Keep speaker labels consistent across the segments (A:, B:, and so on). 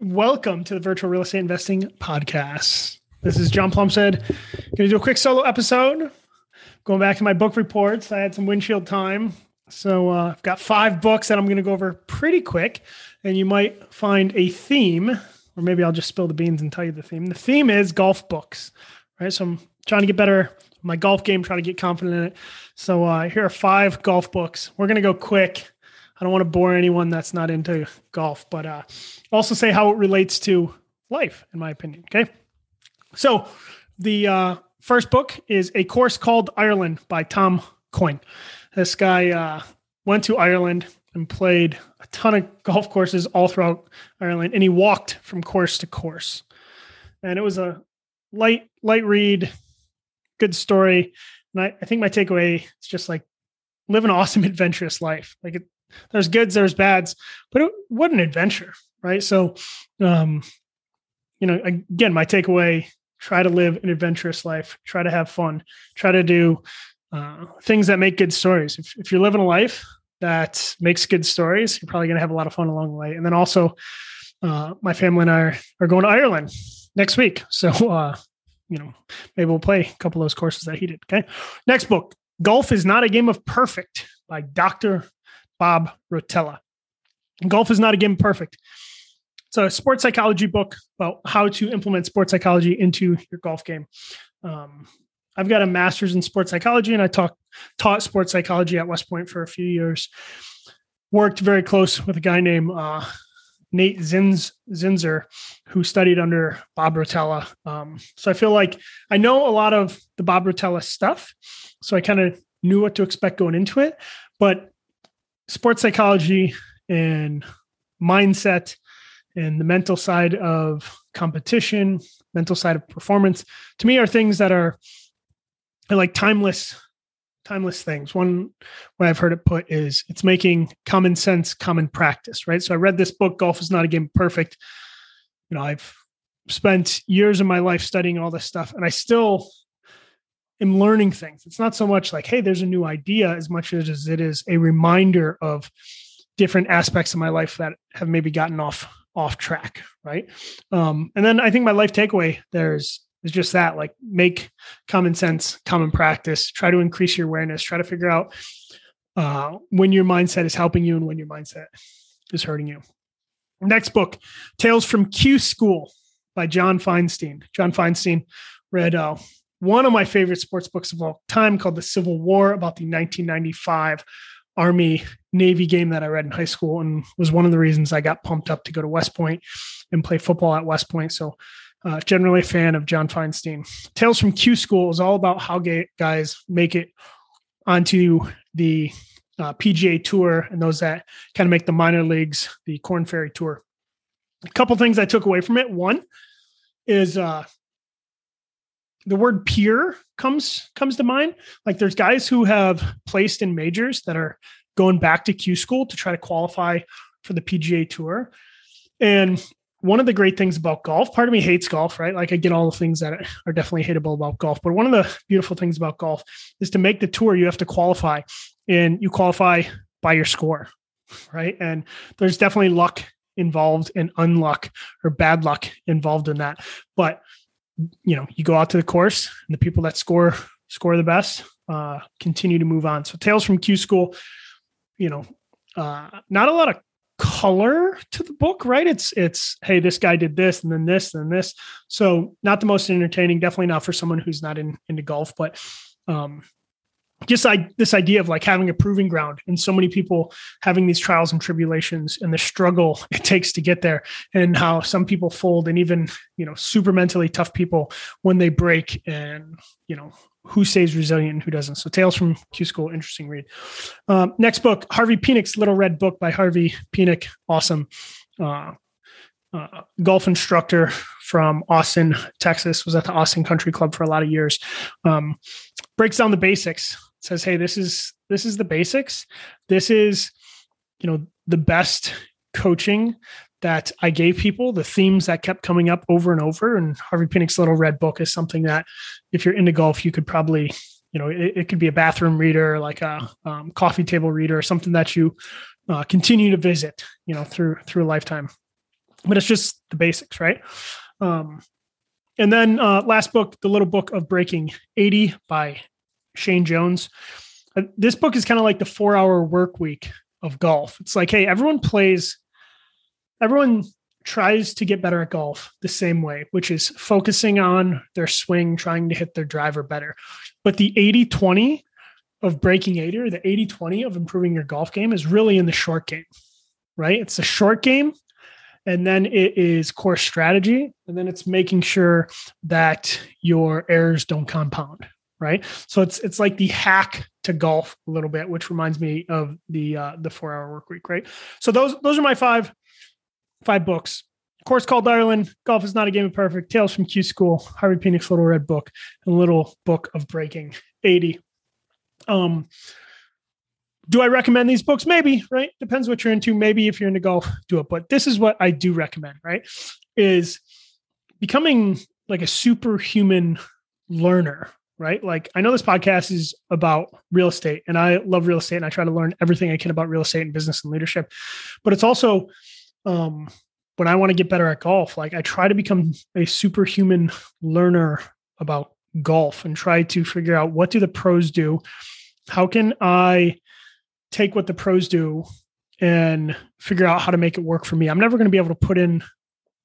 A: Welcome to the Virtual Real Estate Investing Podcast. This is John Plumstead. Going to do a quick solo episode. Going back to my book reports, I had some windshield time. So uh, I've got five books that I'm going to go over pretty quick, and you might find a theme, or maybe I'll just spill the beans and tell you the theme. The theme is golf books, right? So I'm trying to get better my golf game, trying to get confident in it. So uh, here are five golf books. We're going to go quick. I don't want to bore anyone that's not into golf, but uh, also say how it relates to life, in my opinion. Okay. So the uh, first book is A Course Called Ireland by Tom Coyne. This guy uh, went to Ireland and played a ton of golf courses all throughout Ireland, and he walked from course to course. And it was a light, light read, good story. And I, I think my takeaway is just like live an awesome, adventurous life. Like it, there's goods, there's bads, but it, what an adventure, right? So, um, you know, again, my takeaway: try to live an adventurous life, try to have fun, try to do uh, things that make good stories. If, if you're living a life that makes good stories, you're probably going to have a lot of fun along the way. And then also, uh, my family and I are, are going to Ireland next week, so uh, you know, maybe we'll play a couple of those courses that he did. Okay. Next book, Golf is Not a Game of Perfect by Dr. Bob Rotella. Golf is not a game perfect. It's a sports psychology book about how to implement sports psychology into your golf game. Um, I've got a master's in sports psychology, and I talk, taught sports psychology at West Point for a few years. Worked very close with a guy named uh, Nate Zins, Zinsser, who studied under Bob Rotella. Um, so I feel like I know a lot of the Bob Rotella stuff. So I kind of knew what to expect going into it. But sports psychology and mindset and the mental side of competition, mental side of performance, to me are things that are, like timeless timeless things. One way I've heard it put is it's making common sense common practice, right? So I read this book, Golf is Not a Game Perfect. You know, I've spent years of my life studying all this stuff and I still am learning things. It's not so much like, hey, there's a new idea as much as it is a reminder of different aspects of my life that have maybe gotten off off track, right? Um, and then I think my life takeaway there's is just that like make common sense common practice try to increase your awareness try to figure out uh, when your mindset is helping you and when your mindset is hurting you next book tales from q school by john feinstein john feinstein read uh, one of my favorite sports books of all time called the civil war about the 1995 army navy game that i read in high school and was one of the reasons i got pumped up to go to west point and play football at west point so uh, generally a fan of John Feinstein. Tales from Q School is all about how guys make it onto the uh, PGA Tour and those that kind of make the minor leagues, the Corn Ferry Tour. A couple things I took away from it. One is uh, the word peer comes comes to mind. Like there's guys who have placed in majors that are going back to Q School to try to qualify for the PGA Tour. And one of the great things about golf, part of me hates golf, right? Like I get all the things that are definitely hateable about golf. But one of the beautiful things about golf is to make the tour, you have to qualify and you qualify by your score, right? And there's definitely luck involved and unluck or bad luck involved in that. But you know, you go out to the course and the people that score score the best uh, continue to move on. So Tales from Q School, you know, uh, not a lot of color to the book, right? It's it's hey, this guy did this and then this and then this. So not the most entertaining, definitely not for someone who's not in into golf, but um just I, this idea of like having a proving ground and so many people having these trials and tribulations and the struggle it takes to get there and how some people fold and even you know super mentally tough people when they break and you know who stays resilient and who doesn't. So Tales from Q School, interesting read. Um, next book, Harvey Penick's Little Red Book by Harvey Penick. Awesome. Uh, uh, golf instructor from Austin, Texas, was at the Austin Country Club for a lot of years. Um, breaks down the basics. Says, "Hey, this is this is the basics. This is, you know, the best coaching that I gave people, the themes that kept coming up over and over. And Harvey Penick's Little Red Book is something that, if you're into golf, you could probably, you know, it, it could be a bathroom reader, like a um, coffee table reader, or something that you uh, continue to visit, you know, through through a lifetime. but it's just the basics, right? Um, and then uh, last book, the little book of breaking 80 by Shane Jones. Uh, this book is kind of like the four hour work week of golf. It's like, hey, everyone plays, everyone tries to get better at golf the same way, which is focusing on their swing, trying to hit their driver better. But the 80 20 of breaking 80 or the 80 20 of improving your golf game is really in the short game, right? It's a short game. And then it is course strategy. And then it's making sure that your errors don't compound, right? So it's it's like the hack to golf a little bit, which reminds me of the uh, the four hour work week, right? So those those are my five five books. Course called Ireland, Golf is not a game of perfect, Tales from Q School, Harvey Penick's Little Red Book, and Little Book of Breaking 80. Um, do I recommend these books? Maybe, right? Depends what you're into. Maybe if you're into golf, do it. But this is what I do recommend, right? Is becoming like a superhuman learner, right? Like I know this podcast is about real estate and I love real estate and I try to learn everything I can about real estate and business and leadership. But it's also um when I want to get better at golf, like I try to become a superhuman learner about golf and try to figure out what do the pros do? How can I take what the pros do and figure out how to make it work for me? I'm never going to be able to put in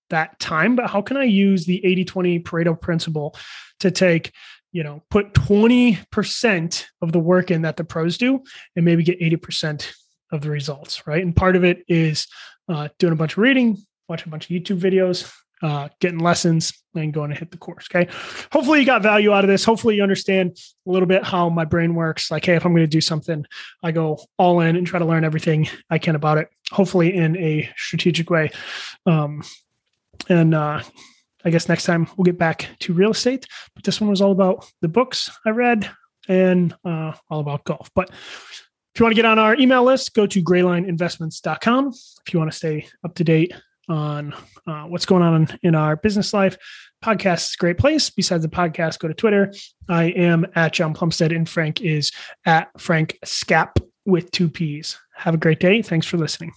A: that time, but how can I use the 80 20 Pareto principle to take you know put 20% of the work in that the pros do and maybe get 80% of the results right? And part of it is uh, doing a bunch of reading watching a bunch of youtube videos uh, getting lessons and going to hit the course okay? Hopefully you got value out of this. Hopefully you understand a little bit how my brain works. Like hey if i'm going to do something i go all in and try to learn everything i can about it hopefully in a strategic way. Um, and uh, I guess next time we'll get back to real estate. But this one was all about the books I read and uh, all about golf. But if you want to get on our email list, go to graylineinvestments.com. If you want to stay up to date on uh, what's going on in, our business life, podcast is a great place. Besides the podcast, go to Twitter. I am at John Plumstead and Frank is at Frank Scap with two P's. Have a great day. Thanks for listening.